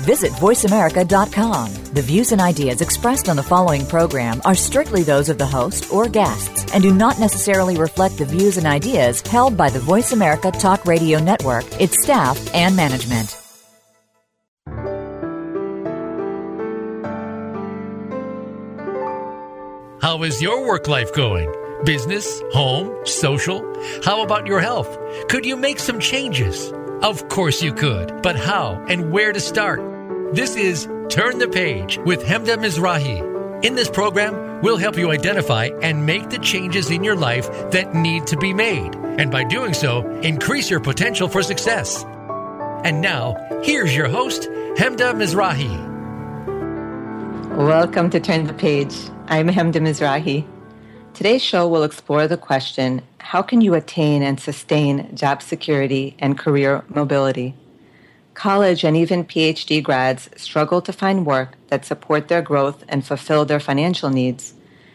Visit VoiceAmerica.com. The views and ideas expressed on the following program are strictly those of the host or guests and do not necessarily reflect the views and ideas held by the Voice America Talk Radio Network, its staff, and management. How is your work life going? Business, home, social? How about your health? Could you make some changes? Of course you could, but how and where to start? This is Turn the Page with Hemda Mizrahi. In this program, we'll help you identify and make the changes in your life that need to be made, and by doing so, increase your potential for success. And now, here's your host, Hemda Mizrahi. Welcome to Turn the Page. I'm Hemda Mizrahi. Today's show will explore the question how can you attain and sustain job security and career mobility? College and even PhD grads struggle to find work that support their growth and fulfill their financial needs,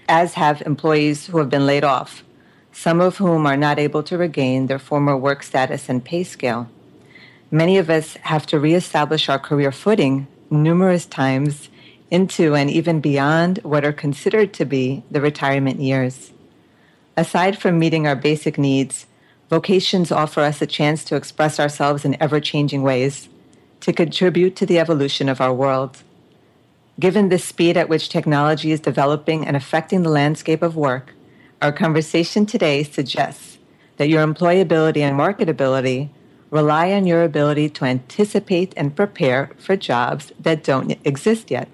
as have employees who have been laid off, some of whom are not able to regain their former work status and pay scale. Many of us have to reestablish our career footing numerous times into and even beyond what are considered to be the retirement years. Aside from meeting our basic needs, vocations offer us a chance to express ourselves in ever changing ways, to contribute to the evolution of our world. Given the speed at which technology is developing and affecting the landscape of work, our conversation today suggests that your employability and marketability rely on your ability to anticipate and prepare for jobs that don't exist yet.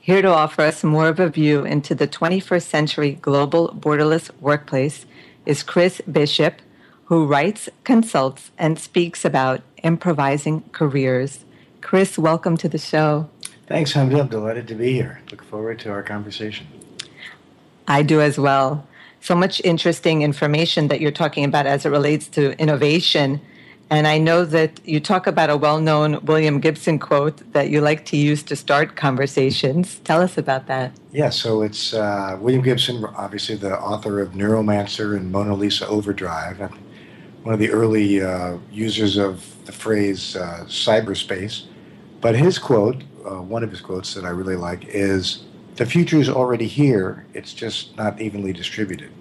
Here to offer us more of a view into the 21st century global borderless workplace is Chris Bishop, who writes, consults, and speaks about improvising careers. Chris, welcome to the show. Thanks, Hemda. I'm delighted to be here. Look forward to our conversation. I do as well. So much interesting information that you're talking about as it relates to innovation and I know that you talk about a well known William Gibson quote that you like to use to start conversations. Tell us about that. Yeah, so it's uh, William Gibson, obviously the author of Neuromancer and Mona Lisa Overdrive, and one of the early uh, users of the phrase uh, cyberspace. But his quote, uh, one of his quotes that I really like, is The future is already here, it's just not evenly distributed.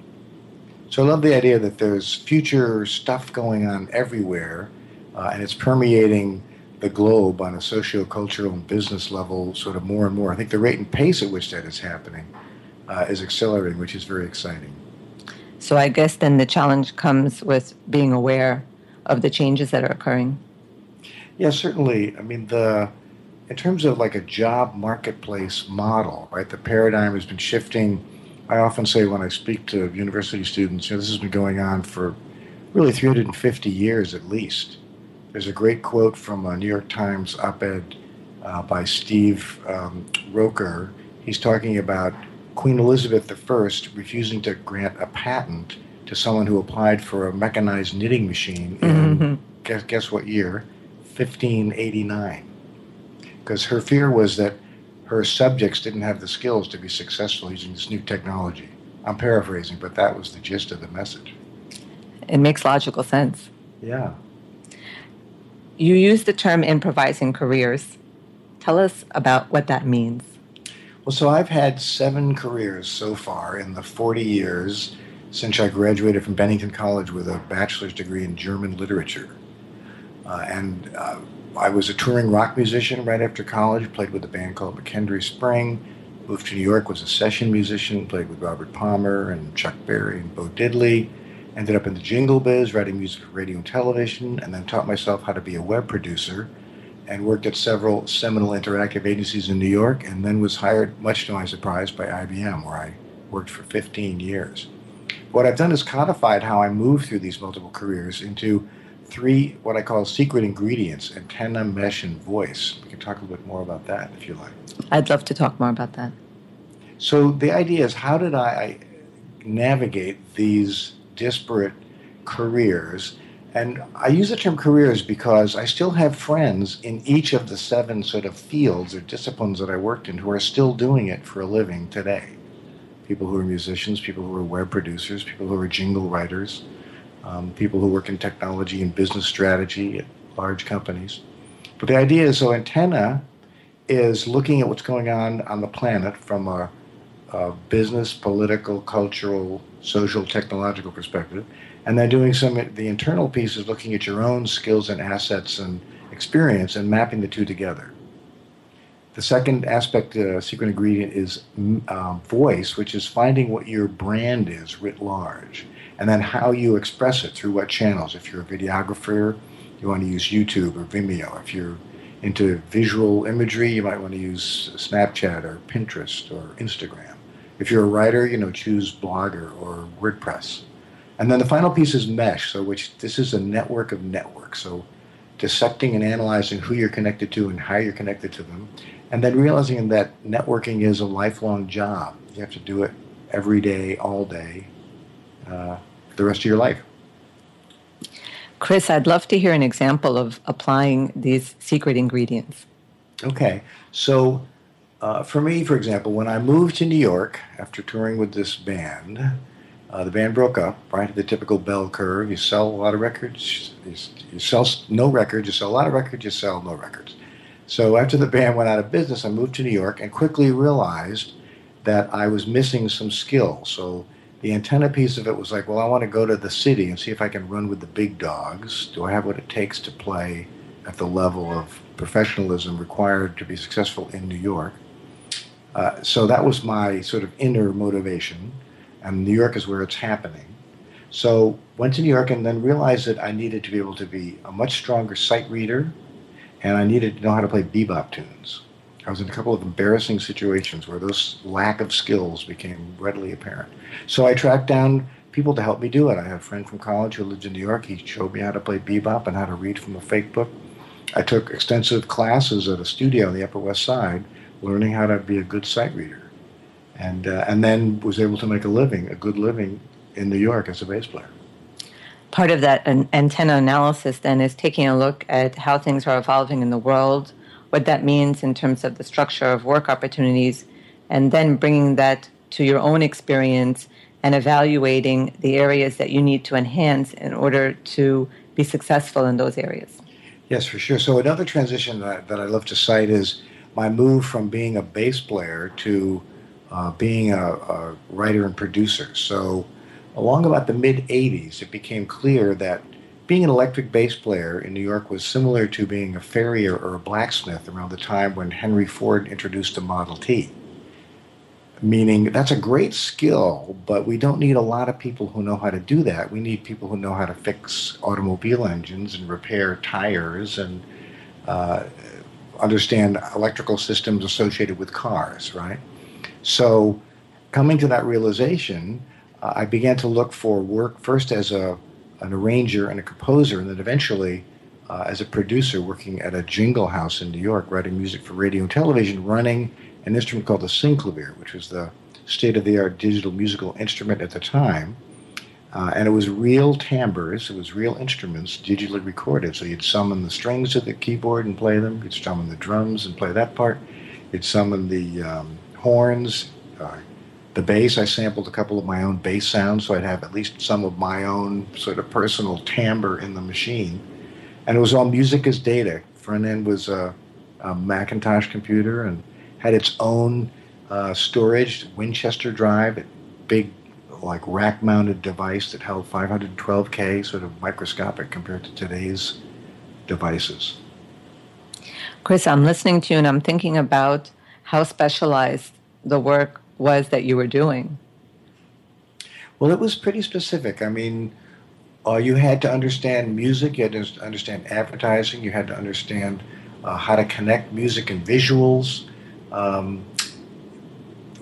So I love the idea that there's future stuff going on everywhere, uh, and it's permeating the globe on a socio-cultural and business level sort of more and more. I think the rate and pace at which that is happening uh, is accelerating, which is very exciting. So I guess then the challenge comes with being aware of the changes that are occurring. Yeah, certainly. I mean, the in terms of like a job marketplace model, right? The paradigm has been shifting I often say when I speak to university students, you know, this has been going on for really 350 years at least. There's a great quote from a New York Times op ed uh, by Steve um, Roker. He's talking about Queen Elizabeth I refusing to grant a patent to someone who applied for a mechanized knitting machine in, mm-hmm. guess, guess what year? 1589. Because her fear was that her subjects didn't have the skills to be successful using this new technology. I'm paraphrasing, but that was the gist of the message. It makes logical sense. Yeah. You use the term improvising careers. Tell us about what that means. Well, so I've had seven careers so far in the 40 years since I graduated from Bennington College with a bachelor's degree in German literature. Uh, and uh, I was a touring rock musician right after college, played with a band called McKendree Spring, moved to New York, was a session musician, played with Robert Palmer and Chuck Berry and Bo Diddley, ended up in the jingle biz, writing music for radio and television, and then taught myself how to be a web producer and worked at several seminal interactive agencies in New York, and then was hired, much to my surprise, by IBM, where I worked for 15 years. What I've done is codified how I moved through these multiple careers into three what I call secret ingredients antenna, mesh, and voice. We can talk a little bit more about that if you like. I'd love to talk more about that. So, the idea is how did I navigate these disparate careers And I use the term careers because I still have friends in each of the seven sort of fields or disciplines that I worked in who are still doing it for a living today. People who are musicians, people who are web producers, people who are jingle writers, um, people who work in technology and business strategy at large companies. But the idea is so antenna is looking at what's going on on the planet from a, a business, political, cultural, social, technological perspective and then doing some the internal piece is looking at your own skills and assets and experience and mapping the two together. The second aspect, uh, secret ingredient, is um, voice, which is finding what your brand is writ large, and then how you express it through what channels. If you're a videographer, you want to use YouTube or Vimeo. If you're into visual imagery, you might want to use Snapchat or Pinterest or Instagram. If you're a writer, you know, choose Blogger or WordPress. And then the final piece is mesh, so which this is a network of networks. So dissecting and analyzing who you're connected to and how you're connected to them, and then realizing that networking is a lifelong job. You have to do it every day, all day, uh, for the rest of your life. Chris, I'd love to hear an example of applying these secret ingredients. Okay, so uh, for me, for example, when I moved to New York after touring with this band, uh, the band broke up, right? The typical bell curve. You sell a lot of records, you, you, sell no records, you sell a lot of records, you sell no records. So after the band went out of business, I moved to New York and quickly realized that I was missing some skills. So the antenna piece of it was like, well, I want to go to the city and see if I can run with the big dogs. Do I have what it takes to play at the level of professionalism required to be successful in New York? Uh, so that was my sort of inner motivation and New York is where it's happening. So went to New York and then realized that I needed to be able to be a much stronger sight reader, and I needed to know how to play bebop tunes. I was in a couple of embarrassing situations where those lack of skills became readily apparent. So I tracked down people to help me do it. I had a friend from college who lived in New York. He showed me how to play bebop and how to read from a fake book. I took extensive classes at a studio on the Upper West Side, learning how to be a good sight reader and uh, and then was able to make a living, a good living, in New York as a bass player. Part of that an antenna analysis then is taking a look at how things are evolving in the world, what that means in terms of the structure of work opportunities, and then bringing that to your own experience and evaluating the areas that you need to enhance in order to be successful in those areas. Yes, for sure. So another transition that, that I love to cite is my move from being a bass player to uh, being a, a, writer and producer. So, along about the mid 80s, it became clear that being an electric bass player in New York was similar to being a farrier or a blacksmith around the time when Henry Ford introduced the Model T. Meaning, that's a great skill, but we don't need a lot of people who know how to do that. We need people who know how to fix automobile engines and repair tires and uh, understand electrical systems associated with cars, right? So, coming to that realization, uh, I began to look for work first as a an arranger and a composer, and then eventually uh, as a producer working at a jingle house in New York, writing music for radio and television, running an instrument called the synclavier, which was the state of the art digital musical instrument at the time. Uh, and it was real timbres, it was real instruments digitally recorded. So you'd summon the strings of the keyboard and play them, you'd summon the drums and play that part, you'd summon the um, horns. Uh, the bass, I sampled a couple of my own bass sounds, so I'd have at least some of my own sort of personal timbre in the machine. And it was all music as data. Front end was a, a Macintosh computer and had its own uh, storage, Winchester drive, big like rack mounted device that held 512K, sort of microscopic compared to today's devices. Chris, I'm listening to you and I'm thinking about how specialized the work was that you were doing. Well, it was pretty specific. I mean, uh, you had to understand music, you had to understand advertising, you had to understand uh, how to connect music and visuals. Um,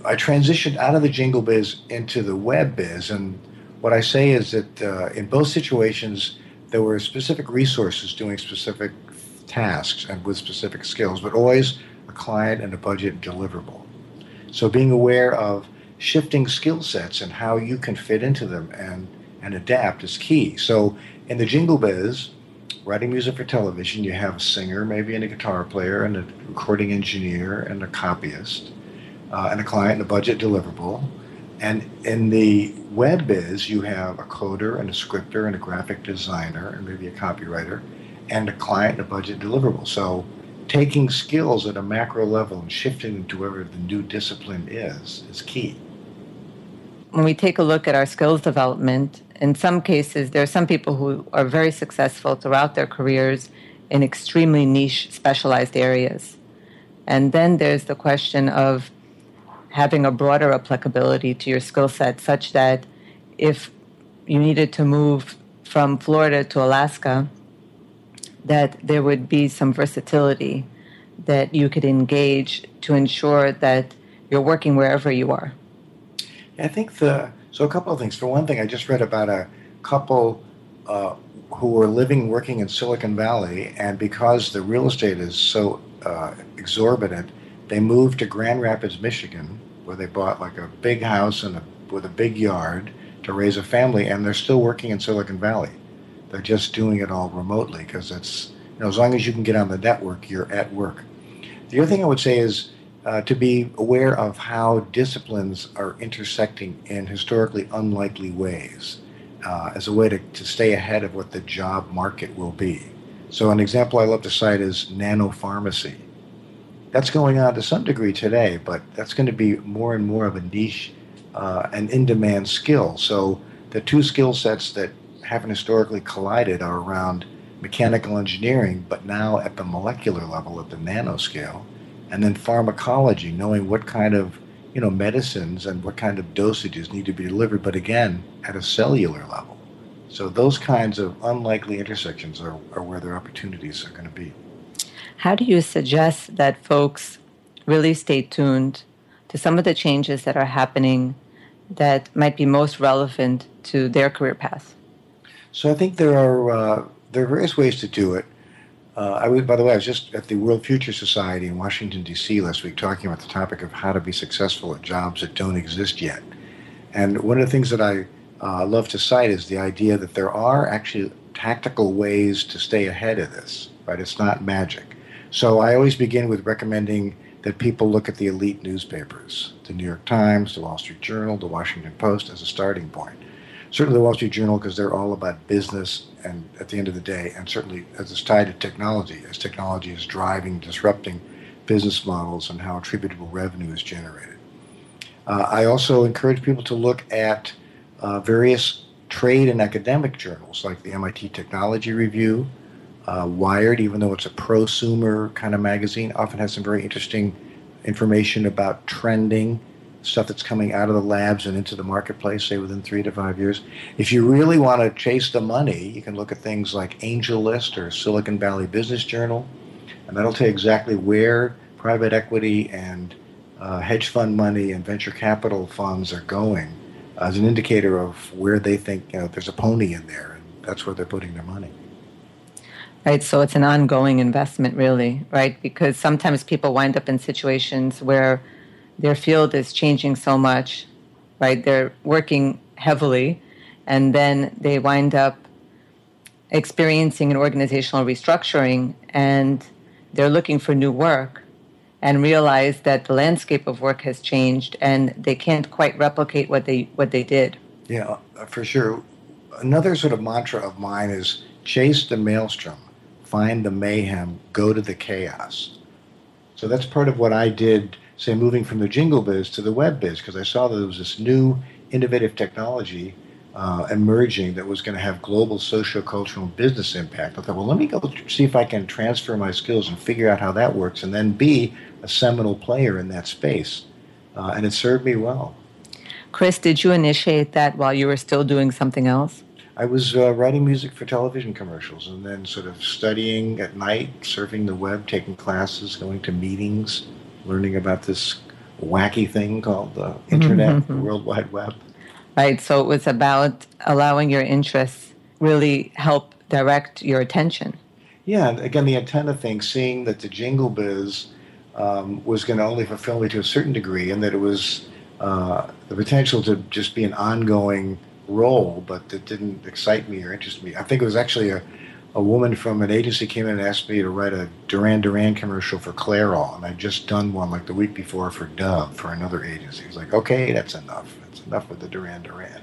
I transitioned out of the jingle biz into the web biz, and what I say is that uh, in both situations, there were specific resources doing specific tasks and with specific skills, but always a client and a budget deliverable. So being aware of shifting skill sets and how you can fit into them and and adapt is key. So in the jingle biz, writing music for television, you have a singer, maybe and a guitar player, and a recording engineer, and a copyist, uh, and a client and a budget deliverable. And in the web biz, you have a coder and a scripter and a graphic designer and maybe a copywriter, and a client and a budget deliverable. So taking skills at a macro level and shifting them to whatever the new discipline is is key. When we take a look at our skills development, in some cases, there are some people who are very successful throughout their careers in extremely niche, specialized areas. And then there's the question of having a broader applicability to your skill set, such that if you needed to move from Florida to Alaska, that there would be some versatility that you could engage to ensure that you're working wherever you are. I think the so a couple of things. For one thing, I just read about a couple uh, who were living, working in Silicon Valley, and because the real estate is so uh, exorbitant, they moved to Grand Rapids, Michigan, where they bought like a big house and a, with a big yard to raise a family, and they're still working in Silicon Valley. They're just doing it all remotely because it's you know as long as you can get on the network, you're at work. The other thing I would say is uh, to be aware of how disciplines are intersecting in historically unlikely ways uh, as a way to, to stay ahead of what the job market will be. So, an example I love to cite is nanopharmacy. That's going on to some degree today, but that's going to be more and more of a niche uh, in demand skill. So, the two skill sets that haven't historically collided are around mechanical engineering, but now at the molecular level, at the nanoscale and then pharmacology, knowing what kind of you know medicines and what kind of dosages need to be delivered, but again at a cellular level. So those kinds of unlikely intersections are, are where their opportunities are going to be. How do you suggest that folks really stay tuned to some of the changes that are happening that might be most relevant to their career path? So I think there are uh, there are various ways to do it. Uh, I was, by the way, I was just at the World Future Society in Washington D.C. last week talking about the topic of how to be successful at jobs that don't exist yet. And one of the things that I uh, love to cite is the idea that there are actually tactical ways to stay ahead of this. Right? It's not magic. So I always begin with recommending that people look at the elite newspapers, the New York Times, the Wall Street Journal, the Washington Post, as a starting point certainly the Wall Street Journal because they're all about business and at the end of the day, and certainly as it's tied to technology, as technology is driving, disrupting business models and how attributable revenue is generated. Uh, I also encourage people to look at uh, various trade and academic journals like the MIT Technology Review, uh, Wired, even though it's a prosumer kind of magazine, often has some very interesting information about trending stuff that's coming out of the labs and into the marketplace, say within three to five years. If you really want to chase the money, you can look at things like AngelList or Silicon Valley Business Journal, and that'll tell you exactly where private equity and uh, hedge fund money and venture capital funds are going as an indicator of where they think you know there's a pony in there, and that's where they're putting their money. Right, so it's an ongoing investment, really, right? Because sometimes people wind up in situations where their field is changing so much, right? They're working heavily, and then they wind up experiencing an organizational restructuring and they're looking for new work and realize that the landscape of work has changed and they can't quite replicate what they what they did. Yeah, uh, for sure. Another sort of mantra of mine is chase the maelstrom, find the mayhem, go to the chaos. So that's part of what I did say, moving from the jingle biz to the web biz because I saw that there was this new innovative technology uh, emerging that was going to have global socio-cultural and business impact. I thought, well, let me go see if I can transfer my skills and figure out how that works and then be a seminal player in that space. Uh, and it served me well. Chris, did you initiate that while you were still doing something else? I was uh, writing music for television commercials and then sort of studying at night, surfing the web, taking classes, going to meetings, learning about this wacky thing called the internet, mm-hmm. the World Wide Web. Right. So it was about allowing your interests really help direct your attention. Yeah. Again, the antenna thing, seeing that the jingle biz um, was going to only fulfill me to a certain degree, and that it was uh, the potential to just be an ongoing role, but that didn't excite me or interest me. I think it was actually a, a woman from an agency came in and asked me to write a Duran Duran commercial for Clairol, and I'd just done one like the week before for Dove for another agency. It was like, okay, that's enough. That's enough with the Duran Duran.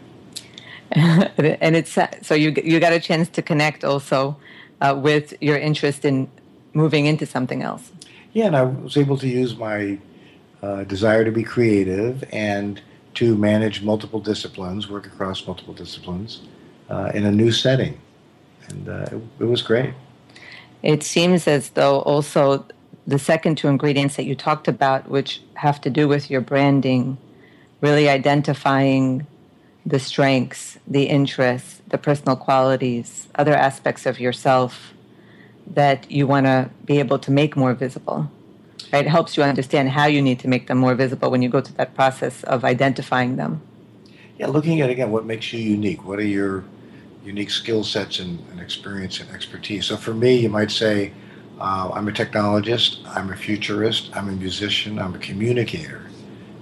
and it's so you you got a chance to connect also uh, with your interest in moving into something else. Yeah, and I was able to use my uh, desire to be creative and to manage multiple disciplines, work across multiple disciplines uh, in a new setting. And uh, it, it was great. It seems as though also the second two ingredients that you talked about, which have to do with your branding, really identifying the strengths, the interests, the personal qualities, other aspects of yourself that you want to be able to make more visible. Right? It helps you understand how you need to make them more visible when you go through that process of identifying them. Yeah, looking at again what makes you unique. What are your unique skill sets and, and experience and expertise? So for me, you might say, uh, I'm a technologist, I'm a futurist, I'm a musician, I'm a communicator.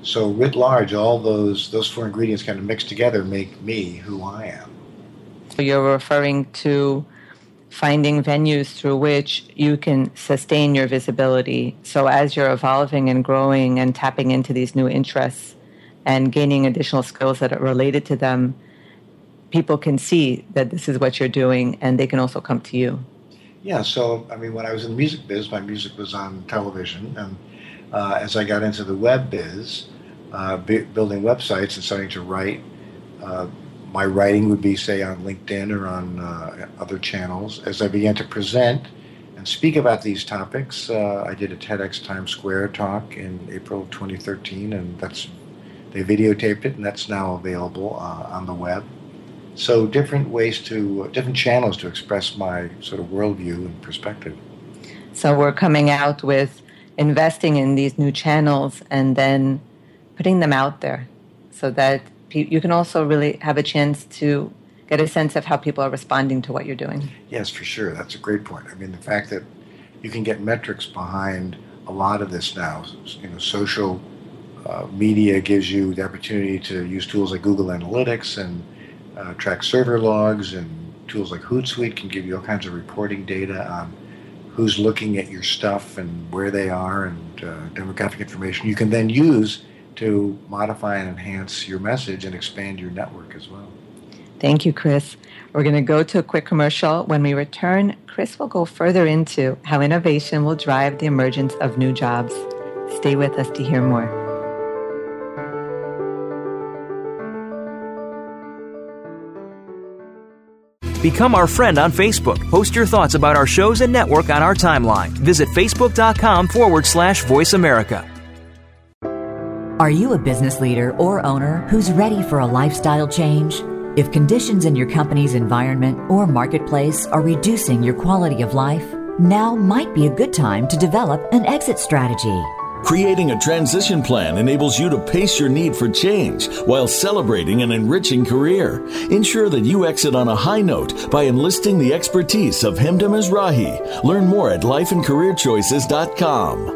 So writ large, all those those four ingredients kind of mixed together make me who I am. So you're referring to finding venues through which you can sustain your visibility. So as you're evolving and growing and tapping into these new interests and gaining additional skills that are related to them, people can see that this is what you're doing and they can also come to you. Yeah, so I mean, when I was in the music biz, my music was on television, and uh, as I got into the web biz, uh, building websites and starting to write, uh, my writing would be, say, on LinkedIn or on uh, other channels. As I began to present and speak about these topics, uh, I did a TEDx Times Square talk in April of 2013, and that's they videotaped it, and that's now available uh, on the web. So different ways to, different channels to express my sort of worldview and perspective. So we're coming out with investing in these new channels and then putting them out there so that you can also really have a chance to get a sense of how people are responding to what you're doing. Yes, for sure. That's a great point. I mean, the fact that you can get metrics behind a lot of this now, you know, social uh, media gives you the opportunity to use tools like Google Analytics and uh, track server logs, and tools like Hootsuite can give you all kinds of reporting data on who's looking at your stuff and where they are and uh, demographic information. You can then use to modify and enhance your message and expand your network as well. Thank you, Chris. We're going to go to a quick commercial. When we return, Chris will go further into how innovation will drive the emergence of new jobs. Stay with us to hear more. Become our friend on Facebook. Post your thoughts about our shows and network on our timeline. Visit facebook.com forward slash voice America. Are you a business leader or owner who's ready for a lifestyle change? If conditions in your company's environment or marketplace are reducing your quality of life, now might be a good time to develop an exit strategy. Creating a transition plan enables you to pace your need for change while celebrating an enriching career. Ensure that you exit on a high note by enlisting the expertise of Hemda Mizrahi. Learn more at lifeandcareerchoices.com.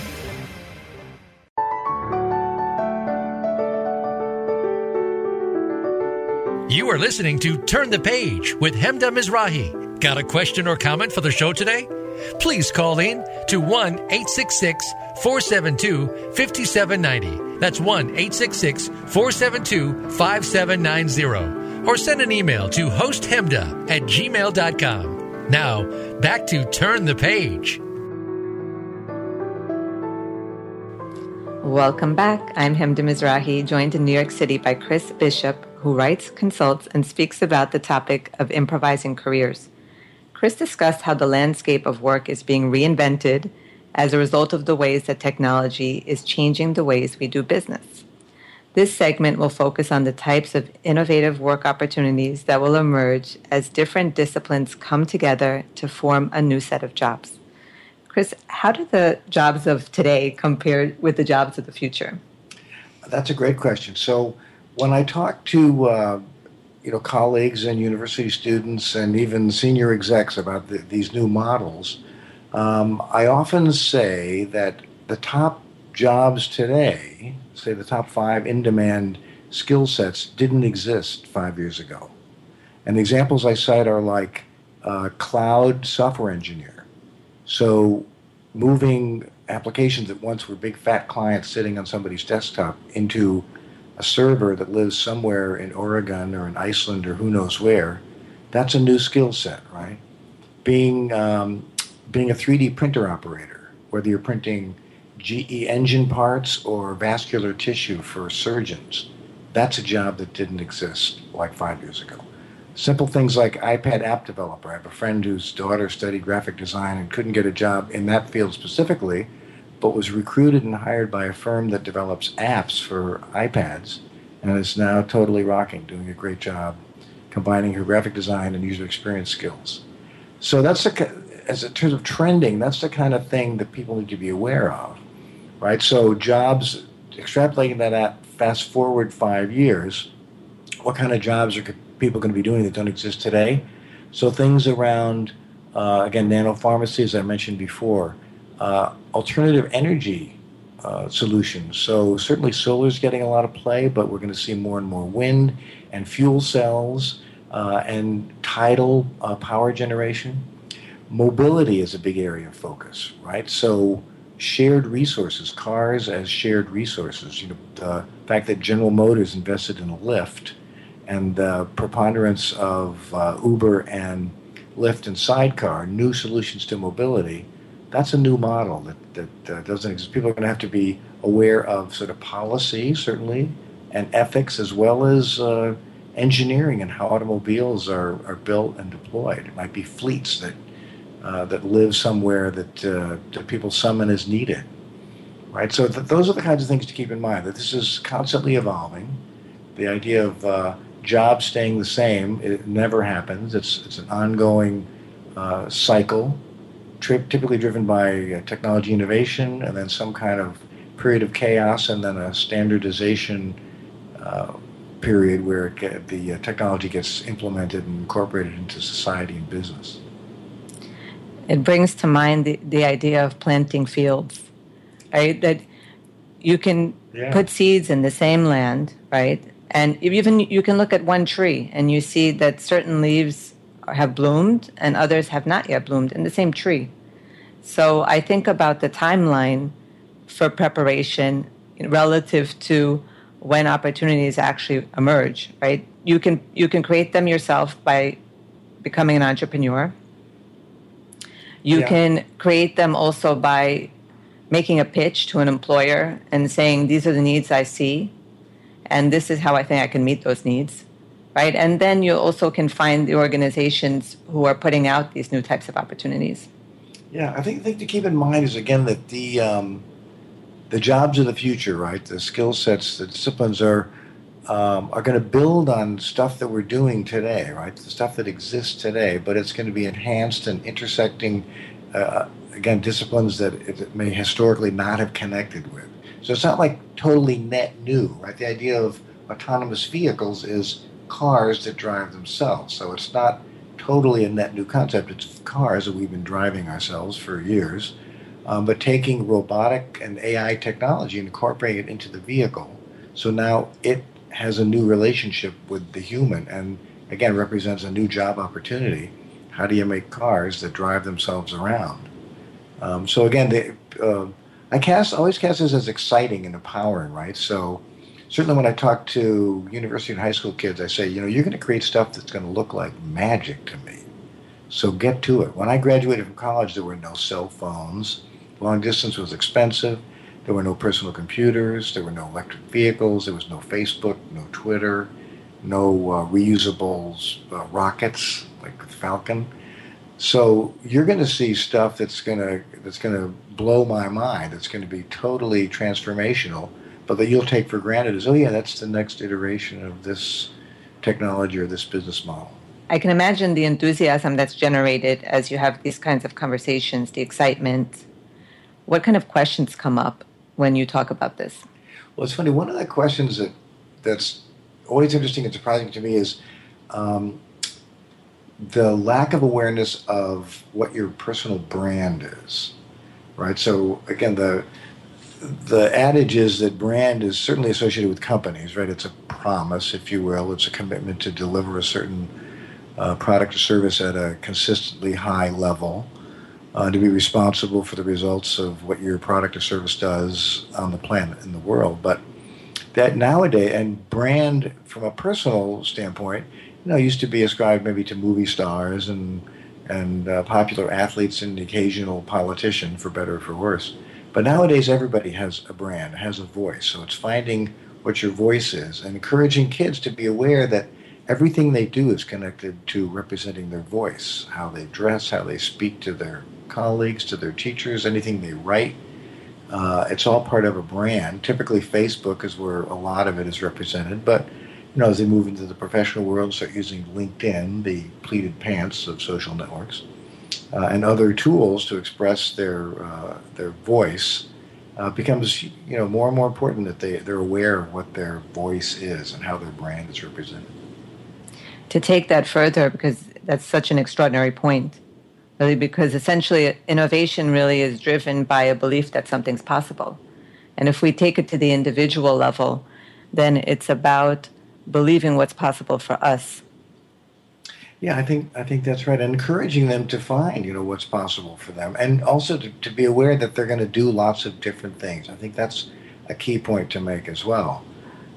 You are listening to Turn the Page with Hemda Mizrahi. Got a question or comment for the show today? Please call in to 1 866 472 5790. That's 1 866 472 5790. Or send an email to hosthemda at gmail.com. Now, back to Turn the Page. Welcome back. I'm Hemda Mizrahi, joined in New York City by Chris Bishop, who writes, consults, and speaks about the topic of improvising careers. Chris discussed how the landscape of work is being reinvented as a result of the ways that technology is changing the ways we do business. This segment will focus on the types of innovative work opportunities that will emerge as different disciplines come together to form a new set of jobs. Chris, how do the jobs of today compare with the jobs of the future? That's a great question. So, when I talk to uh, you know colleagues and university students and even senior execs about the, these new models, um, I often say that the top jobs today say the top five in demand skill sets didn't exist five years ago. And the examples I cite are like uh, cloud software engineer. So moving applications that once were big fat clients sitting on somebody's desktop into a server that lives somewhere in Oregon or in Iceland or who knows where, that's a new skill set, right? Being um, being a 3D printer operator, whether you're printing GE engine parts or vascular tissue for surgeons. That's a job that didn't exist like five years ago. Simple things like iPad app developer. I have a friend whose daughter studied graphic design and couldn't get a job in that field specifically, but was recruited and hired by a firm that develops apps for iPads and is now totally rocking, doing a great job combining her graphic design and user experience skills. So that's the, as in terms of trending, that's the kind of thing that people need to be aware of right? So jobs, extrapolating that at fast forward five years, what kind of jobs are people are going to be doing that don't exist today? So things around, uh, again, nanopharmacy, as I mentioned before, uh, alternative energy uh, solutions. So certainly solar is getting a lot of play, but we're going to see more and more wind and fuel cells uh, and tidal uh, power generation. Mobility is a big area of focus, right? So shared resources, cars as shared resources. You know, the fact that General Motors invested in a Lyft and the preponderance of uh, Uber and Lyft and Sidecar, new solutions to mobility, that's a new model that, that uh, doesn't exist. People are going to have to be aware of sort of policy, certainly, and ethics, as well as uh, engineering and how automobiles are, are built and deployed. It might be fleets that uh, that live somewhere that, uh, that people summon as needed. Right? So th- those are the kinds of things to keep in mind that this is constantly evolving. The idea of uh, jobs staying the same, it never happens. It's, it's an ongoing uh, cycle, tri- typically driven by uh, technology innovation and then some kind of period of chaos and then a standardization period where get, the technology gets implemented and incorporated into society and business it brings to mind the, the idea of planting fields, right? That you can yeah. put seeds in the same land, right? And even you can look at one tree and you see that certain leaves have bloomed and others have not yet bloomed in the same tree. So I think about the timeline for preparation relative to when opportunities actually emerge, right? You can you can create them yourself by becoming an entrepreneur you yeah. can create them also by making a pitch to an employer and saying, These are the needs I see, and this is how I think I can meet those needs. Right? And then you also can find the organizations who are putting out these new types of opportunities. Yeah, I think the thing to keep in mind is again that the um, the jobs of the future, right? The skill sets, the disciplines are um, are going to build on stuff that we're doing today, right? The stuff that exists today, but it's going to be enhanced and intersecting, uh, again, disciplines that it may historically not have connected with. So it's not like totally net new, right? The idea of autonomous vehicles is cars that drive themselves. So it's not totally a net new concept. It's cars that we've been driving ourselves for years, um, but taking robotic and AI technology and incorporating it into the vehicle. So now it has a new relationship with the human and again represents a new job opportunity. How do you make cars that drive themselves around? Um, so again, the, uh, I cast always cast this as exciting and empowering, right? So certainly when I talk to university and high school kids, I say, you know, you're going to create stuff that's going to look like magic to me. So get to it. When I graduated from college, there were no cell phones. Long distance was expensive. There were no personal computers, there were no electric vehicles, there was no Facebook, no Twitter, no uh, reusable uh, rockets like Falcon. So you're going to see stuff that's going to that's going to blow my mind. It's going to be totally transformational, but that you'll take for granted as, oh yeah, that's the next iteration of this technology or this business model. I can imagine the enthusiasm that's generated as you have these kinds of conversations, the excitement. What kind of questions come up when you talk about this? Well, it's funny. One of the questions that that's always interesting and surprising to me is um, the lack of awareness of what your personal brand is, right? So again, the the adage is that brand is certainly associated with companies, right? It's a promise, if you will. It's a commitment to deliver a certain uh, product or service at a consistently high level, uh, to be responsible for the results of what your product or service does on the planet in the world. But that nowadays, and brand from a personal standpoint, you know, used to be ascribed maybe to movie stars and and uh, popular athletes and occasional politician, for better or for worse. But nowadays, everybody has a brand, has a voice. So it's finding what your voice is and encouraging kids to be aware that everything they do is connected to representing their voice, how they dress, how they speak to their colleagues, to their teachers, anything they write. Uh, it's all part of a brand. Typically, Facebook is where a lot of it is represented, but you know, as they move into the professional world, start using LinkedIn, the pleated pants of social networks, uh, and other tools to express their uh, their voice, uh, becomes you know more and more important that they they're aware of what their voice is and how their brand is represented. To take that further, because that's such an extraordinary point, really, because essentially innovation really is driven by a belief that something's possible, and if we take it to the individual level, then it's about believing what's possible for us. Yeah, I think I think that's right. encouraging them to find, you know, what's possible for them, and also to, to be aware that they're going to do lots of different things. I think that's a key point to make as well,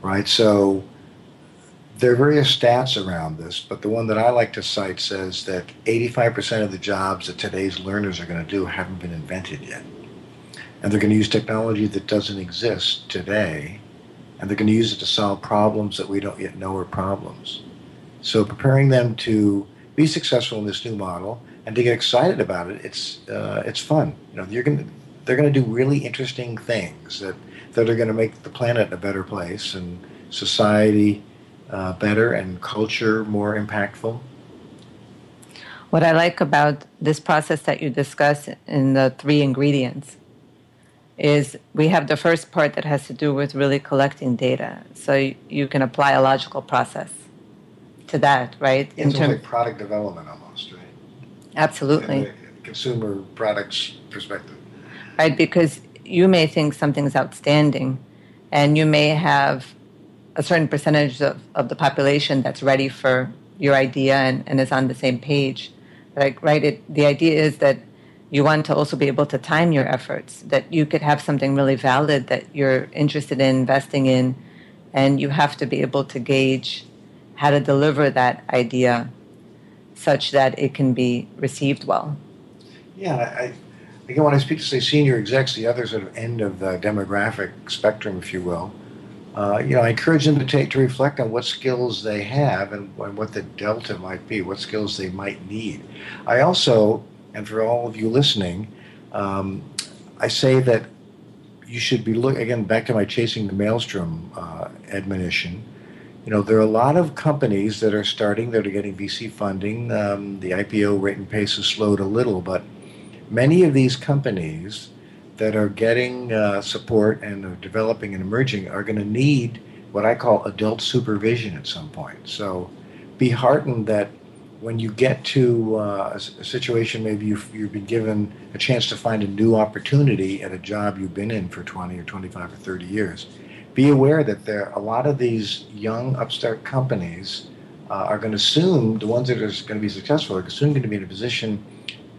right? So there are various stats around this, but the one that I like to cite says that 85% of the jobs that today's learners are going to do haven't been invented yet, and they're going to use technology that doesn't exist today and they're going to use it to solve problems that we don't yet know are problems. So preparing them to be successful in this new model and to get excited about it, it's uh, it's fun. You know, you're going they're going to do really interesting things that that are going to make the planet a better place and society uh, better and culture more impactful. What I like about this process that you discuss in the three ingredients is we have the first part that has to do with really collecting data. So you can apply a logical process to that, right? In it's terms like product development almost, right? Absolutely. consumer products perspective. Right, because you may think something's outstanding and you may have a certain percentage of, of the population that's ready for your idea and, and is on the same page. Like, right, it, the idea is that you want to also be able to time your efforts, that you could have something really valid that you're interested in investing in, and you have to be able to gauge how to deliver that idea such that it can be received well. Yeah, I, again, when I speak to, say, senior execs, the other sort of end of the demographic spectrum, if you will, uh, you know, I encourage them to take to reflect on what skills they have and, and what the delta might be, what skills they might need. I also and for all of you listening, um, I say that you should be look again back to my chasing the maelstrom uh, admonition. You know, there are a lot of companies that are starting that are getting VC funding. Um, the IPO rate and pace has slowed a little, but many of these companies that are getting uh, support and are developing and emerging are going to need what I call adult supervision at some point. So be heartened that when you get to uh, a, situation, maybe you've, you've been given a chance to find a new opportunity at a job you've been in for 20 or 25 or 30 years, be aware that there a lot of these young upstart companies uh, are going to soon, the ones that are going to be successful, are soon going to be in a position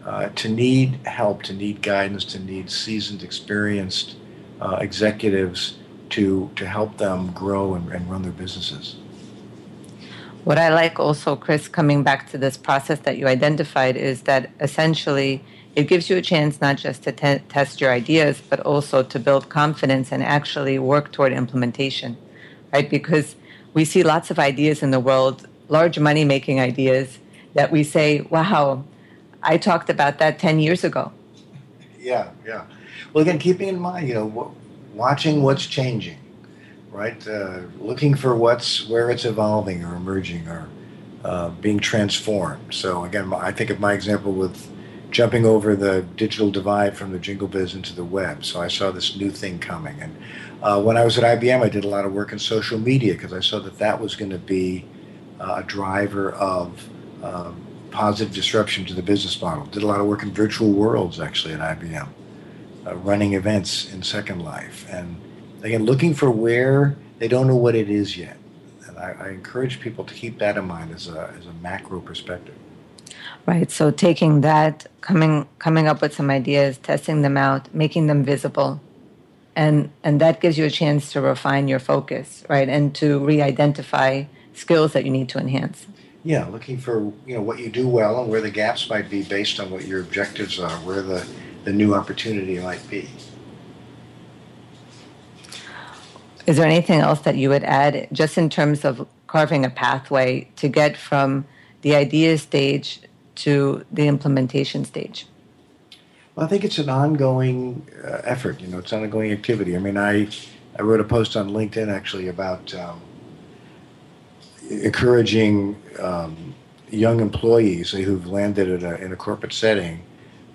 uh, to need help, to need guidance, to need seasoned, experienced uh, executives to, to help them grow and, and run their businesses. What I like also, Chris, coming back to this process that you identified, is that essentially it gives you a chance not just to te- test your ideas, but also to build confidence and actually work toward implementation, right? Because we see lots of ideas in the world, large money making ideas, that we say, wow, I talked about that 10 years ago. Yeah, yeah. Well, again, keeping in mind, you know, watching what's changing right? Uh, looking for what's where it's evolving or emerging or uh, being transformed. So again, I think of my example with jumping over the digital divide from the jingle biz into the web. So I saw this new thing coming. And uh, when I was at IBM, I did a lot of work in social media because I saw that that was going to be uh, a driver of um, positive disruption to the business model. Did a lot of work in virtual worlds actually at IBM, uh, running events in Second Life. And again, looking for where they don't know what it is yet. And I, I encourage people to keep that in mind as a, as a macro perspective. Right. So taking that, coming coming up with some ideas, testing them out, making them visible, and and that gives you a chance to refine your focus, right, and to re-identify skills that you need to enhance. Yeah, looking for you know what you do well and where the gaps might be based on what your objectives are, where the the new opportunity might be. Is there anything else that you would add, just in terms of carving a pathway to get from the idea stage to the implementation stage? Well, I think it's an ongoing uh, effort. You know, it's an ongoing activity. I mean, I I wrote a post on LinkedIn actually about um, encouraging um, young employees who've landed a, in a corporate setting.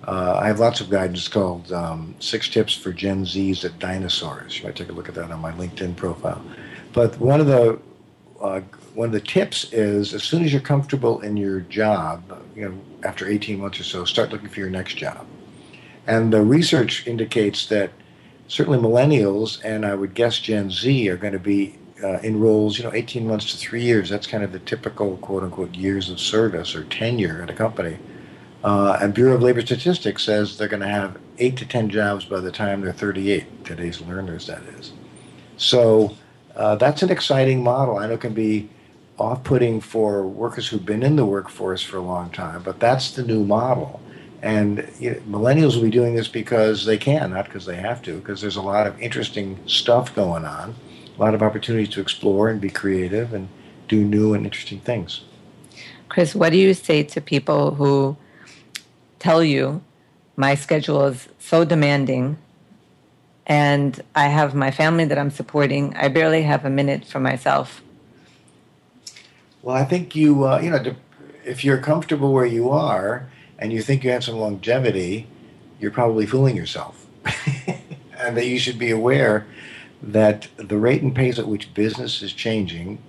Uh, I have lots of guidance called um, Six Tips for Gen Zs at Dinosaurs. You might take a look at that on my LinkedIn profile. But one of the uh, one of the tips is as soon as you're comfortable in your job, you know, after 18 months or so, start looking for your next job. And the research indicates that certainly millennials and I would guess Gen Z are going to be uh, in roles, you know, 18 months to three years. That's kind of the typical quote unquote years of service or tenure at a company. Uh, and Bureau of Labor Statistics says they're going to have eight to 10 jobs by the time they're 38, today's learners, that is. So uh, that's an exciting model. I know it can be off putting for workers who've been in the workforce for a long time, but that's the new model. And you know, millennials will be doing this because they can, not because they have to, because there's a lot of interesting stuff going on, a lot of opportunities to explore and be creative and do new and interesting things. Chris, what do you say to people who tell you my schedule is so demanding and I have my family that I'm supporting. I barely have a minute for myself. Well, I think you, uh, you know, if you're comfortable where you are and you think you have some longevity, you're probably fooling yourself. and that you should be aware that the rate and pace at which business is changing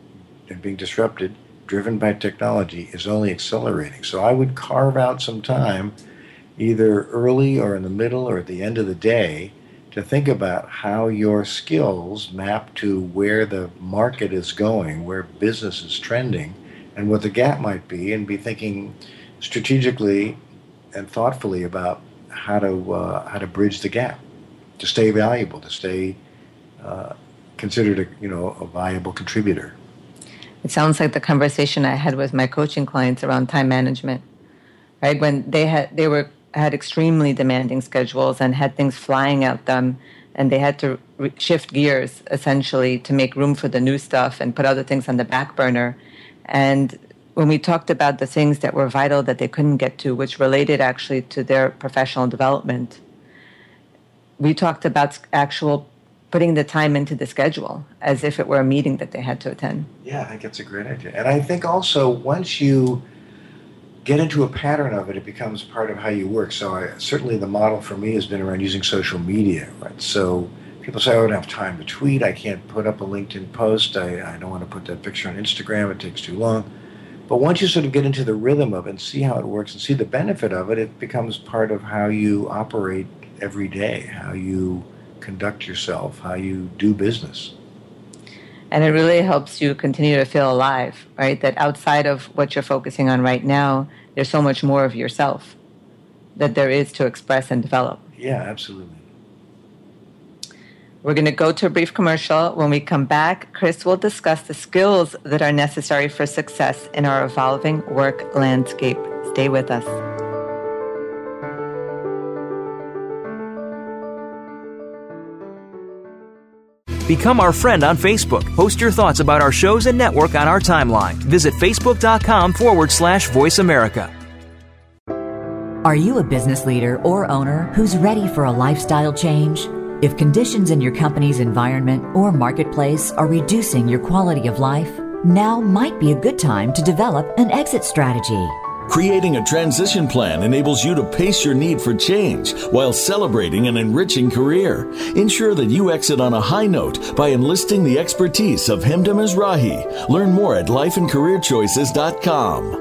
and being disrupted, driven by technology, is only accelerating. So I would carve out some time, either early or in the middle or at the end of the day, to think about how your skills map to where the market is going, where business is trending, and what the gap might be, and be thinking strategically and thoughtfully about how to uh, how to bridge the gap, to stay valuable, to stay uh, considered a you know a viable contributor. It sounds like the conversation I had with my coaching clients around time management, right? When they had they were had extremely demanding schedules and had things flying at them and they had to re- shift gears essentially to make room for the new stuff and put other things on the back burner and when we talked about the things that were vital that they couldn't get to which related actually to their professional development we talked about actual putting the time into the schedule as if it were a meeting that they had to attend yeah i think that's a great idea and i think also once you get into a pattern of it, it becomes part of how you work. So I, certainly the model for me has been around using social media, right? So people say, oh, I don't have time to tweet. I can't put up a LinkedIn post. I, I don't want to put that picture on Instagram. It takes too long. But once you sort of get into the rhythm of it and see how it works and see the benefit of it, it becomes part of how you operate every day, how you conduct yourself, how you do business. And it really helps you continue to feel alive, right? That outside of what you're focusing on right now, there's so much more of yourself that there is to express and develop. Yeah, absolutely. We're going to go to a brief commercial. When we come back, Chris will discuss the skills that are necessary for success in our evolving work landscape. Stay with us. Become our friend on Facebook. Post your thoughts about our shows and network on our timeline. Visit facebook.com forward slash voice America. Are you a business leader or owner who's ready for a lifestyle change? If conditions in your company's environment or marketplace are reducing your quality of life, now might be a good time to develop an exit strategy. Creating a transition plan enables you to pace your need for change while celebrating an enriching career. Ensure that you exit on a high note by enlisting the expertise of Hemda Mizrahi. Learn more at lifeandcareerchoices.com.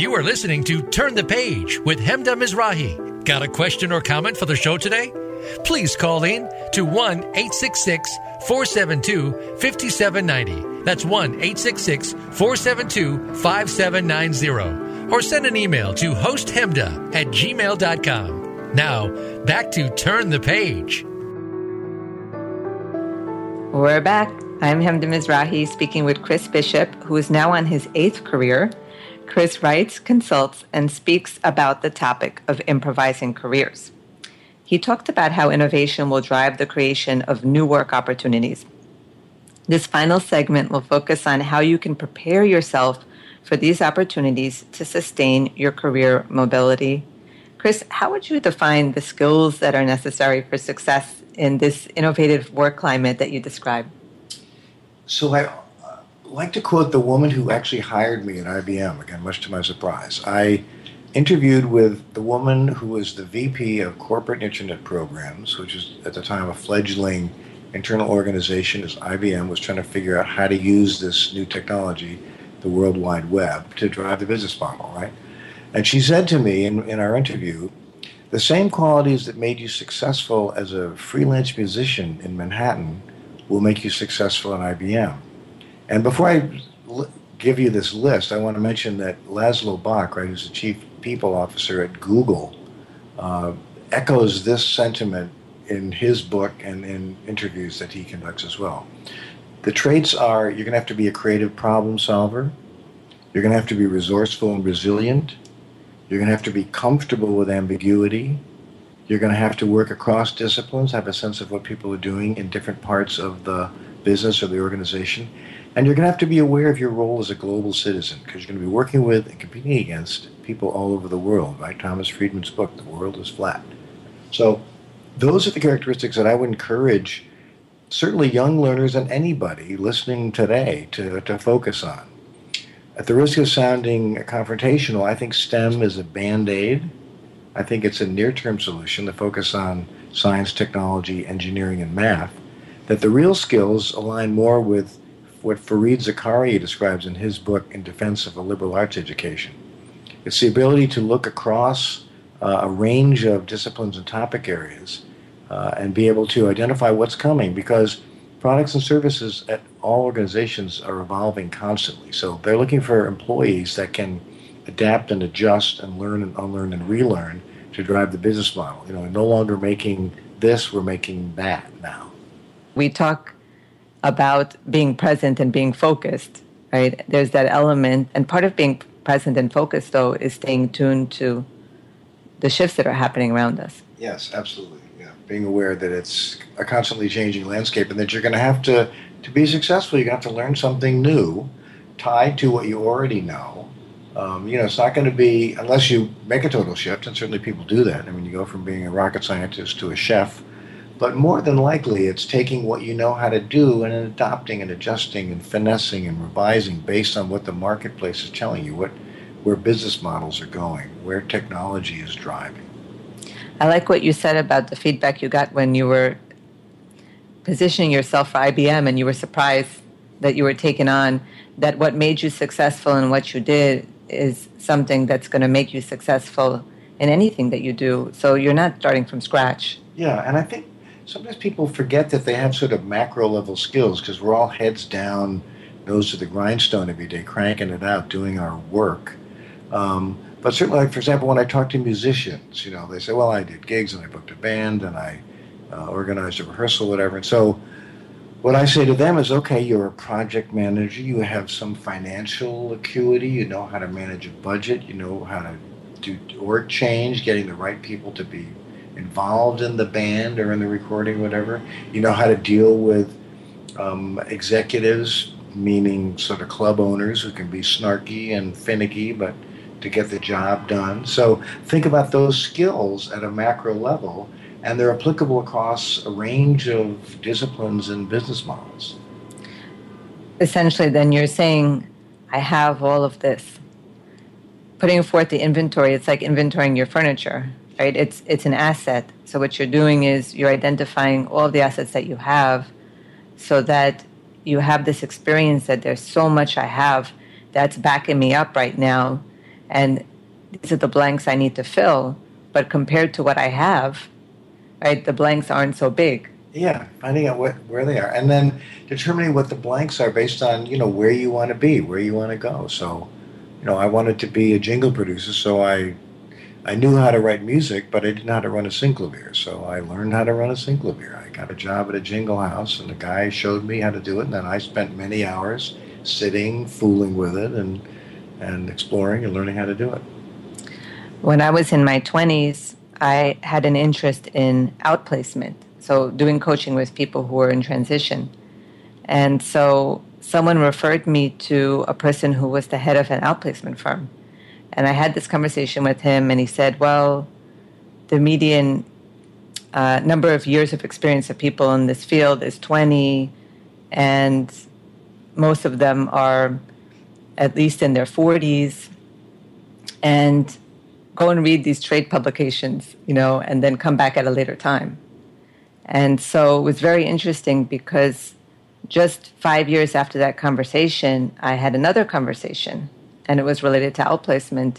You are listening to Turn the Page with Hemda Mizrahi. Got a question or comment for the show today? Please call in to 1 866 472 5790. That's 1 866 472 5790. Or send an email to hosthemda at gmail.com. Now, back to Turn the Page. We're back. I'm Hemda Mizrahi speaking with Chris Bishop, who is now on his eighth career Chris writes, consults, and speaks about the topic of improvising careers. He talked about how innovation will drive the creation of new work opportunities. This final segment will focus on how you can prepare yourself for these opportunities to sustain your career mobility. Chris, how would you define the skills that are necessary for success in this innovative work climate that you describe? So I like to quote the woman who actually hired me at IBM, again, much to my surprise. I interviewed with the woman who was the VP of Corporate Internet Programs, which is at the time a fledgling internal organization as IBM was trying to figure out how to use this new technology, the World Wide Web, to drive the business model, right? And she said to me in, in our interview, the same qualities that made you successful as a freelance musician in Manhattan will make you successful at IBM. And before I give you this list, I want to mention that Laszlo Bock, right, who's the chief people officer at Google, uh, echoes this sentiment in his book and in interviews that he conducts as well. The traits are you're going to have to be a creative problem solver, you're going to have to be resourceful and resilient, you're going to have to be comfortable with ambiguity, you're going to have to work across disciplines, have a sense of what people are doing in different parts of the business or the organization, and you're going to have to be aware of your role as a global citizen because you're going to be working with and competing against people all over the world, right? Thomas Friedman's book, The World is Flat. So, those are the characteristics that I would encourage certainly young learners and anybody listening today to, to focus on. At the risk of sounding confrontational, I think STEM is a band aid. I think it's a near term solution to focus on science, technology, engineering, and math. That the real skills align more with what Fareed Zakaria describes in his book In Defense of a Liberal Arts Education. It's the ability to look across uh, a range of disciplines and topic areas uh, and be able to identify what's coming because products and services at all organizations are evolving constantly. So they're looking for employees that can adapt and adjust and learn and unlearn and relearn to drive the business model. You know, no longer making this, we're making that now. We talk about being present and being focused, right? There's that element, and part of being present and focused, though, is staying tuned to the shifts that are happening around us. Yes, absolutely. Yeah, being aware that it's a constantly changing landscape, and that you're going to have to to be successful. You're going to have to learn something new, tied to what you already know. Um, you know, it's not going to be unless you make a total shift, and certainly people do that. I mean, you go from being a rocket scientist to a chef but more than likely, it's taking what you know how to do and adopting and adjusting and finessing and revising based on what the marketplace is telling you, what where business models are going, where technology is driving. I like what you said about the feedback you got when you were positioning yourself for IBM and you were surprised that you were taken on, that what made you successful in what you did is something that's going to make you successful in anything that you do. So you're not starting from scratch. Yeah, and I think sometimes people forget that they have sort of macro level skills because we're all heads down, nose to the grindstone every day, cranking it out, doing our work. Um, but certainly, like for example, when I talk to musicians, you know, they say, "Well, I did gigs and I booked a band and I uh, organized a rehearsal, whatever." And so, what I say to them is, "Okay, you're a project manager. You have some financial acuity. You know how to manage a budget. You know how to do org change, getting the right people to be involved in the band or in the recording, whatever. You know how to deal with um, executives, meaning sort of club owners who can be snarky and finicky, but to get the job done. So think about those skills at a macro level, and they're applicable across a range of disciplines and business models. Essentially, then you're saying, I have all of this. Putting forth the inventory, it's like inventorying your furniture, right? It's, it's an asset. So, what you're doing is you're identifying all the assets that you have so that you have this experience that there's so much I have that's backing me up right now and these are the blanks I need to fill. But compared to what I have, right, the blanks aren't so big. Yeah, finding out what, where they are, and then determining what the blanks are based on you know where you want to be, where you want to go. So, you know, I wanted to be a jingle producer, so I I knew how to write music, but I didn't know how to run a synclavier. So I learned how to run a synclavier. I got a job at a jingle house, and the guy showed me how to do it. And then I spent many hours sitting, fooling with it, and and exploring and learning how to do it. When I was in my 20s, I had an interest in outplacement, so doing coaching with people who were in transition. And so someone referred me to a person who was the head of an outplacement firm. And I had this conversation with him, and he said, Well, the median uh, number of years of experience of people in this field is 20, and most of them are at least in their 40s, and go and read these trade publications, you know, and then come back at a later time. And so it was very interesting because just five years after that conversation, I had another conversation, and it was related to outplacement.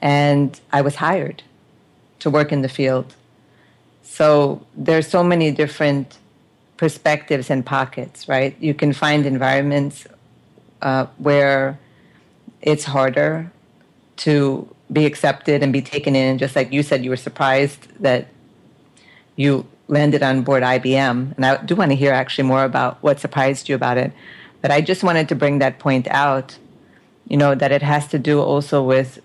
And I was hired to work in the field. So there's so many different perspectives and pockets, right? You can find environments uh, where it's harder to be accepted and be taken in. Just like you said, you were surprised that you landed on board IBM. And I do want to hear actually more about what surprised you about it. But I just wanted to bring that point out, you know, that it has to do also with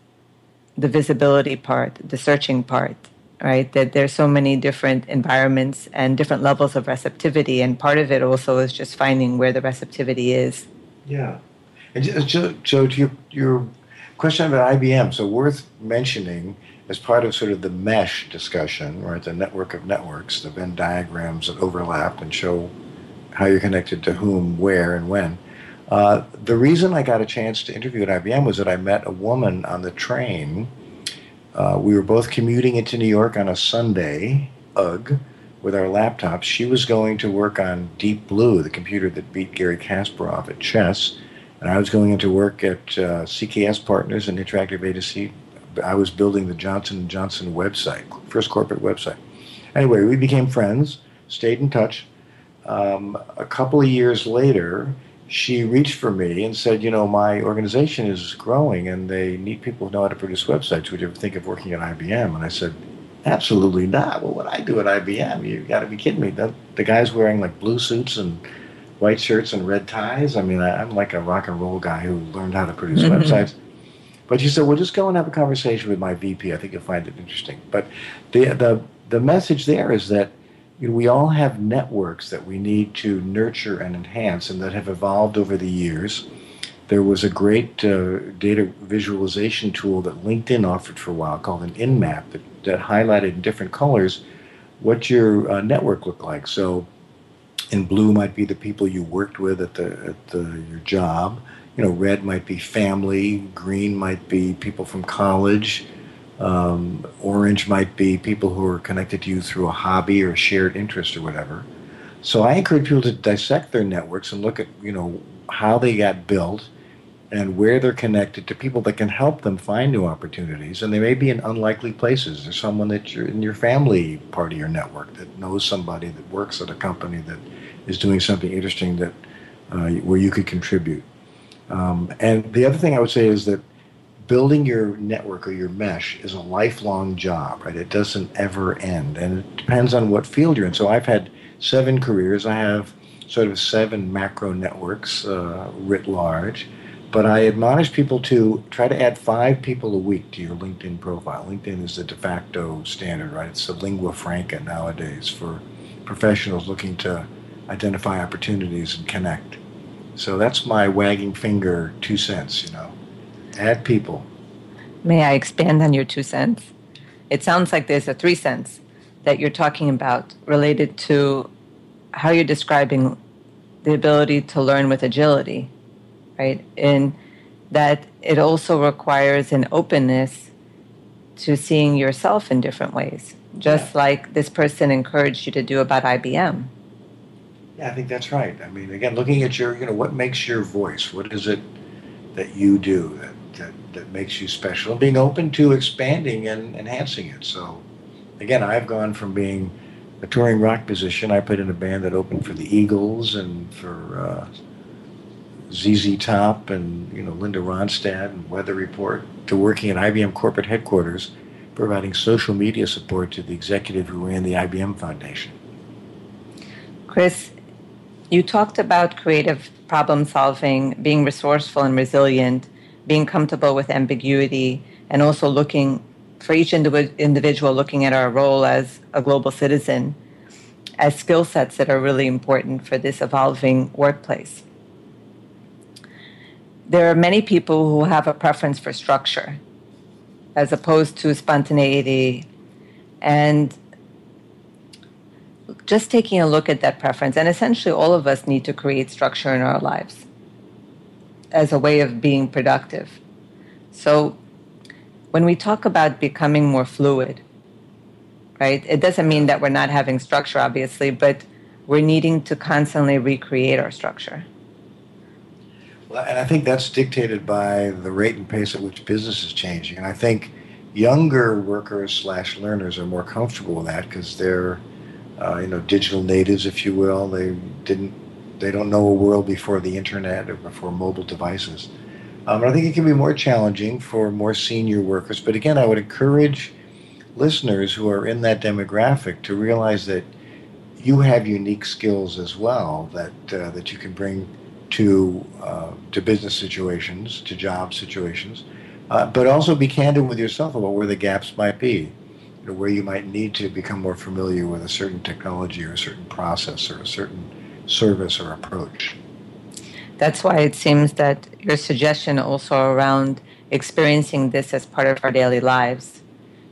the visibility part, the searching part, right? That there's so many different environments and different levels of receptivity. And part of it also is just finding where the receptivity is. Yeah. And Joe, Joe to your, your question about IBM, so worth mentioning as part of sort of the mesh discussion, right? The network of networks, the Venn diagrams that overlap and show how you're connected to whom, where, and when. Uh, the reason I got a chance to interview at IBM was that I met a woman on the train. Uh, we were both commuting into New York on a Sunday, ugh, with our laptops. She was going to work on Deep Blue, the computer that beat Garry Kasparov at chess and I was going into work at uh, CKS Partners and Interactive Agency. I was building the Johnson & Johnson website, first corporate website. Anyway, we became friends, stayed in touch. Um, a couple of years later, she reached for me and said, "You know, my organization is growing, and they need people who know how to produce websites. Would you ever think of working at IBM?" And I said, "Absolutely not. Well, what I do at IBM? You've got to be kidding me. The, the guy's wearing like blue suits and white shirts and red ties. I mean, I, am like a rock and roll guy who learned how to produce mm-hmm. websites. But she said, "Well, just go and have a conversation with my VP. I think you'll find it interesting." But the the the message there is that you know, we all have networks that we need to nurture and enhance, and that have evolved over the years. There was a great uh, data visualization tool that LinkedIn offered for a while called an InMap that, that highlighted in different colors what your uh, network looked like. So in blue might be the people you worked with at the at the, your job. You know, red might be family. Green might be people from college. Um, orange might be people who are connected to you through a hobby or shared interest or whatever. So I encourage people to dissect their networks and look at you know how they got built and where they're connected to people that can help them find new opportunities. And they may be in unlikely places. There's someone that you're in your family part of your network that knows somebody that works at a company that is doing something interesting that uh, where you could contribute. Um, and the other thing I would say is that building your network or your mesh is a lifelong job, right? It doesn't ever end, and it depends on what field you're in. So I've had seven careers. I have sort of seven macro networks uh, writ large. But I admonish people to try to add five people a week to your LinkedIn profile. LinkedIn is the de facto standard, right? It's the lingua franca nowadays for professionals looking to identify opportunities and connect. So that's my wagging finger two cents, you know. Add people. May I expand on your two cents? It sounds like there's a three cents that you're talking about related to how you're describing the ability to learn with agility right? And that it also requires an openness to seeing yourself in different ways, just yeah. like this person encouraged you to do about IBM. Yeah, I think that's right. I mean, again, looking at your, you know, what makes your voice? What is it that you do that, that, makes you special? Being open to expanding and enhancing it. So, again, I've gone from being a touring rock musician. I played in a band that opened for the Eagles and for uh, ZZ Top and you know Linda Ronstadt and Weather Report to working at IBM corporate headquarters, providing social media support to the executive who ran the IBM Foundation. Chris, you talked about creative problem solving, being resourceful and resilient, being comfortable with ambiguity, and also looking for each individual looking at our role as a global citizen as skill sets that are really important for this evolving workplace. There are many people who have a preference for structure as opposed to spontaneity and just taking a look at that preference and essentially all of us need to create structure in our lives as a way of being productive so when we talk about becoming more fluid right it doesn't mean that we're not having structure obviously but we're needing to constantly recreate our structure Well, and I think that's dictated by the rate and pace at which business is changing. And I think younger workers slash learners are more comfortable with that because they're, uh, you know, digital natives, if you will. They didn't, they don't know a world before the internet or before mobile devices. Um, I think it can be more challenging for more senior workers. But again, I would encourage listeners who are in that demographic to realize that you have unique skills as well that uh, that you can bring to uh, to business situations, to job situations, uh, but also be candid with yourself about where the gaps might be, you know, where you might need to become more familiar with a certain technology or a certain process or a certain service or approach. That's why it seems that your suggestion also around experiencing this as part of our daily lives,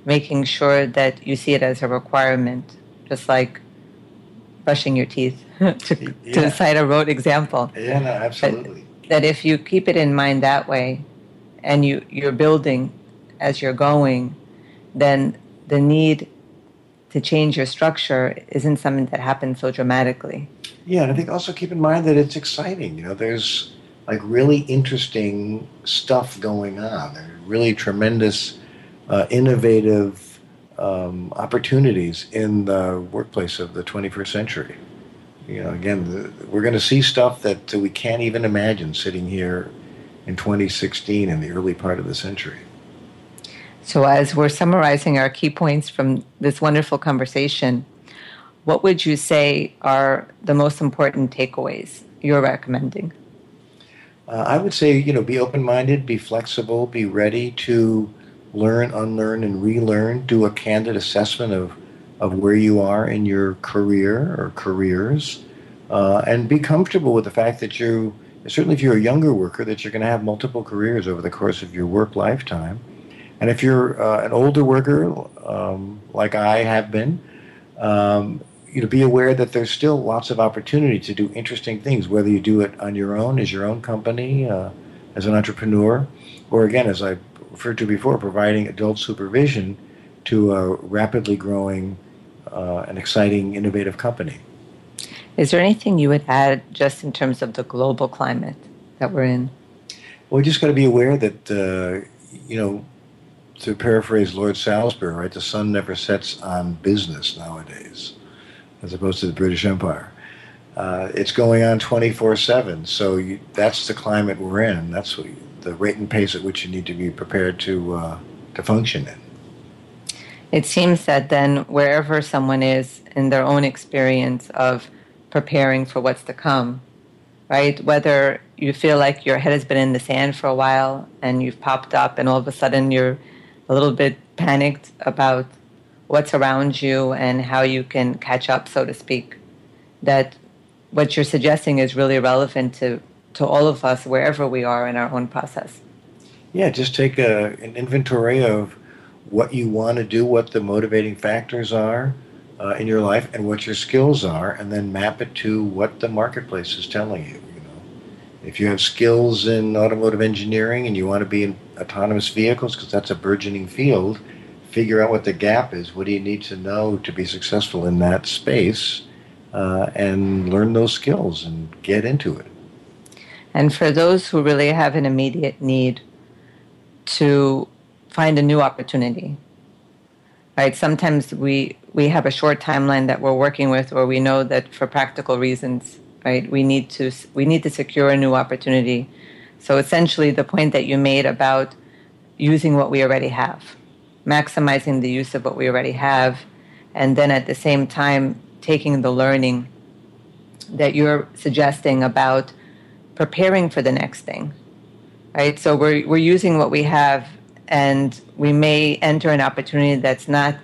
making sure that you see it as a requirement, just like brushing your teeth to, yeah. to cite a rote example. Yeah, no, absolutely. That, that if you keep it in mind that way and you, you're building as you're going, then the need to change your structure isn't something that happens so dramatically. Yeah, and I think also keep in mind that it's exciting. You know, there's like really interesting stuff going on. There are really tremendous, uh, innovative um, opportunities in the workplace of the 21st century you know, again, the, we're going to see stuff that we can't even imagine sitting here in 2016 in the early part of the century. So, as we're summarizing our key points from this wonderful conversation, what would you say are the most important takeaways you're recommending? Uh, I would say, you know, be open minded, be flexible, be ready to learn, unlearn, and relearn, do a candid assessment of of where you are in your career or careers, uh, and be comfortable with the fact that you, certainly if you're a younger worker, that you're going to have multiple careers over the course of your work lifetime. And if you're uh, an older worker, um, like I have been, um, you know, be aware that there's still lots of opportunity to do interesting things, whether you do it on your own, as your own company, uh, as an entrepreneur, or again, as I referred to before, providing adult supervision to a rapidly growing uh, an exciting, innovative company. Is there anything you would add just in terms of the global climate that we're in? Well, we just got to be aware that, uh, you know, to paraphrase Lord Salisbury, right, the sun never sets on business nowadays, as opposed to the British Empire. Uh, it's going on 24 7. So you, that's the climate we're in. That's what, the rate and pace at which you need to be prepared to uh, to function in. It seems that then wherever someone is in their own experience of preparing for what's to come, right? Whether you feel like your head has been in the sand for a while and you've popped up and all of a sudden you're a little bit panicked about what's around you and how you can catch up, so to speak, that what you're suggesting is really relevant to, to all of us wherever we are in our own process. Yeah, just take a, an inventory of what you want to do, what the motivating factors are uh, in your life, and what your skills are, and then map it to what the marketplace is telling you. You know, if you have skills in automotive engineering and you want to be in autonomous vehicles because that's a burgeoning field, figure out what the gap is. What do you need to know to be successful in that space, uh, and learn those skills and get into it. And for those who really have an immediate need to find a new opportunity. Right? Sometimes we we have a short timeline that we're working with, or we know that for practical reasons, right, we need to we need to secure a new opportunity. So essentially, the point that you made about using what we already have, maximizing the use of what we already have, and then at the same time taking the learning that you're suggesting about preparing for the next thing, right? So we're we're using what we have and we may enter an opportunity that's not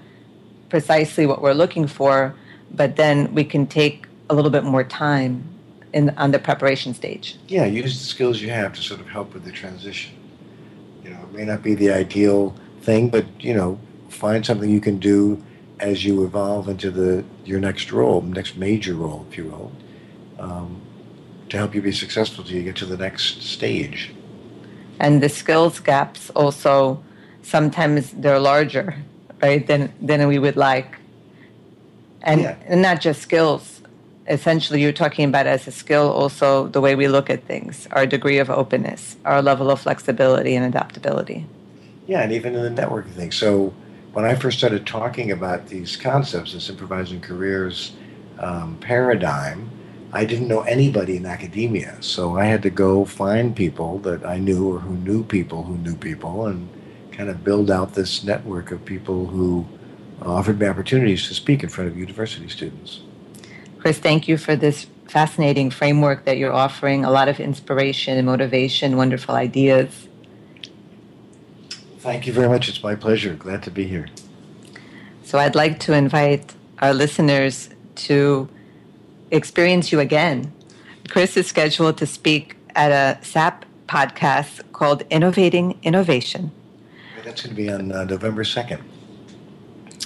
precisely what we're looking for, but then we can take a little bit more time in on the preparation stage. Yeah, use the skills you have to sort of help with the transition. You know, it may not be the ideal thing, but you know, find something you can do as you evolve into the your next role, next major role, if you will, um, to help you be successful till you get to the next stage. And the skills gaps also sometimes they're larger right than than we would like. And, yeah. and not just skills. Essentially you're talking about as a skill also the way we look at things our degree of openness our level of flexibility and adaptability yeah and even in the networking thing so when i first started talking about these concepts this improvising careers um, paradigm I didn't know anybody in academia, so I had to go find people that I knew or who knew people who knew people and kind of build out this network of people who offered me opportunities to speak in front of university students. Chris, thank you for this fascinating framework that you're offering. A lot of inspiration and motivation, wonderful ideas. Thank you very much. It's my pleasure. Glad to be here. So I'd like to invite our listeners to experience you again. Chris is scheduled to speak at a SAP podcast called Innovating Innovation. That's going to be on uh, November 2nd.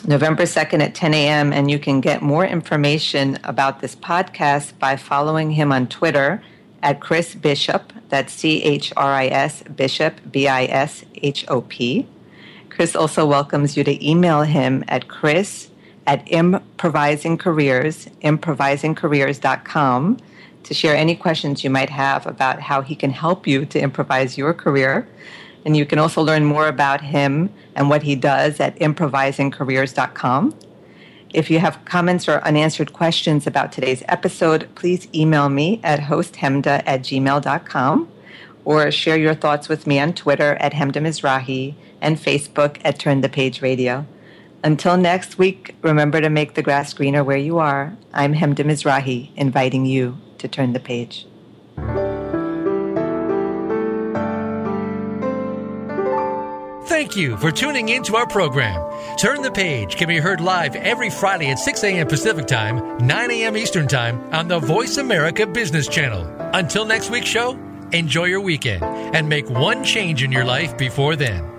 November 2nd at 10 a.m. And you can get more information about this podcast by following him on Twitter at Chris Bishop. That's C H R I S Bishop, B I S H O P. Chris also welcomes you to email him at chris at improvising careers, improvisingcareers.com, to share any questions you might have about how he can help you to improvise your career. And you can also learn more about him and what he does at improvisingcareers.com. If you have comments or unanswered questions about today's episode, please email me at hosthemda at gmail.com or share your thoughts with me on Twitter at Hemda Mizrahi and Facebook at Turn the Page Radio. Until next week, remember to make the grass greener where you are. I'm Hemda Mizrahi, inviting you to turn the page. Thank you for tuning in to our program. Turn the Page can be heard live every Friday at 6 a.m. Pacific Time, 9 a.m. Eastern Time on the Voice America Business Channel. Until next week's show, enjoy your weekend and make one change in your life before then.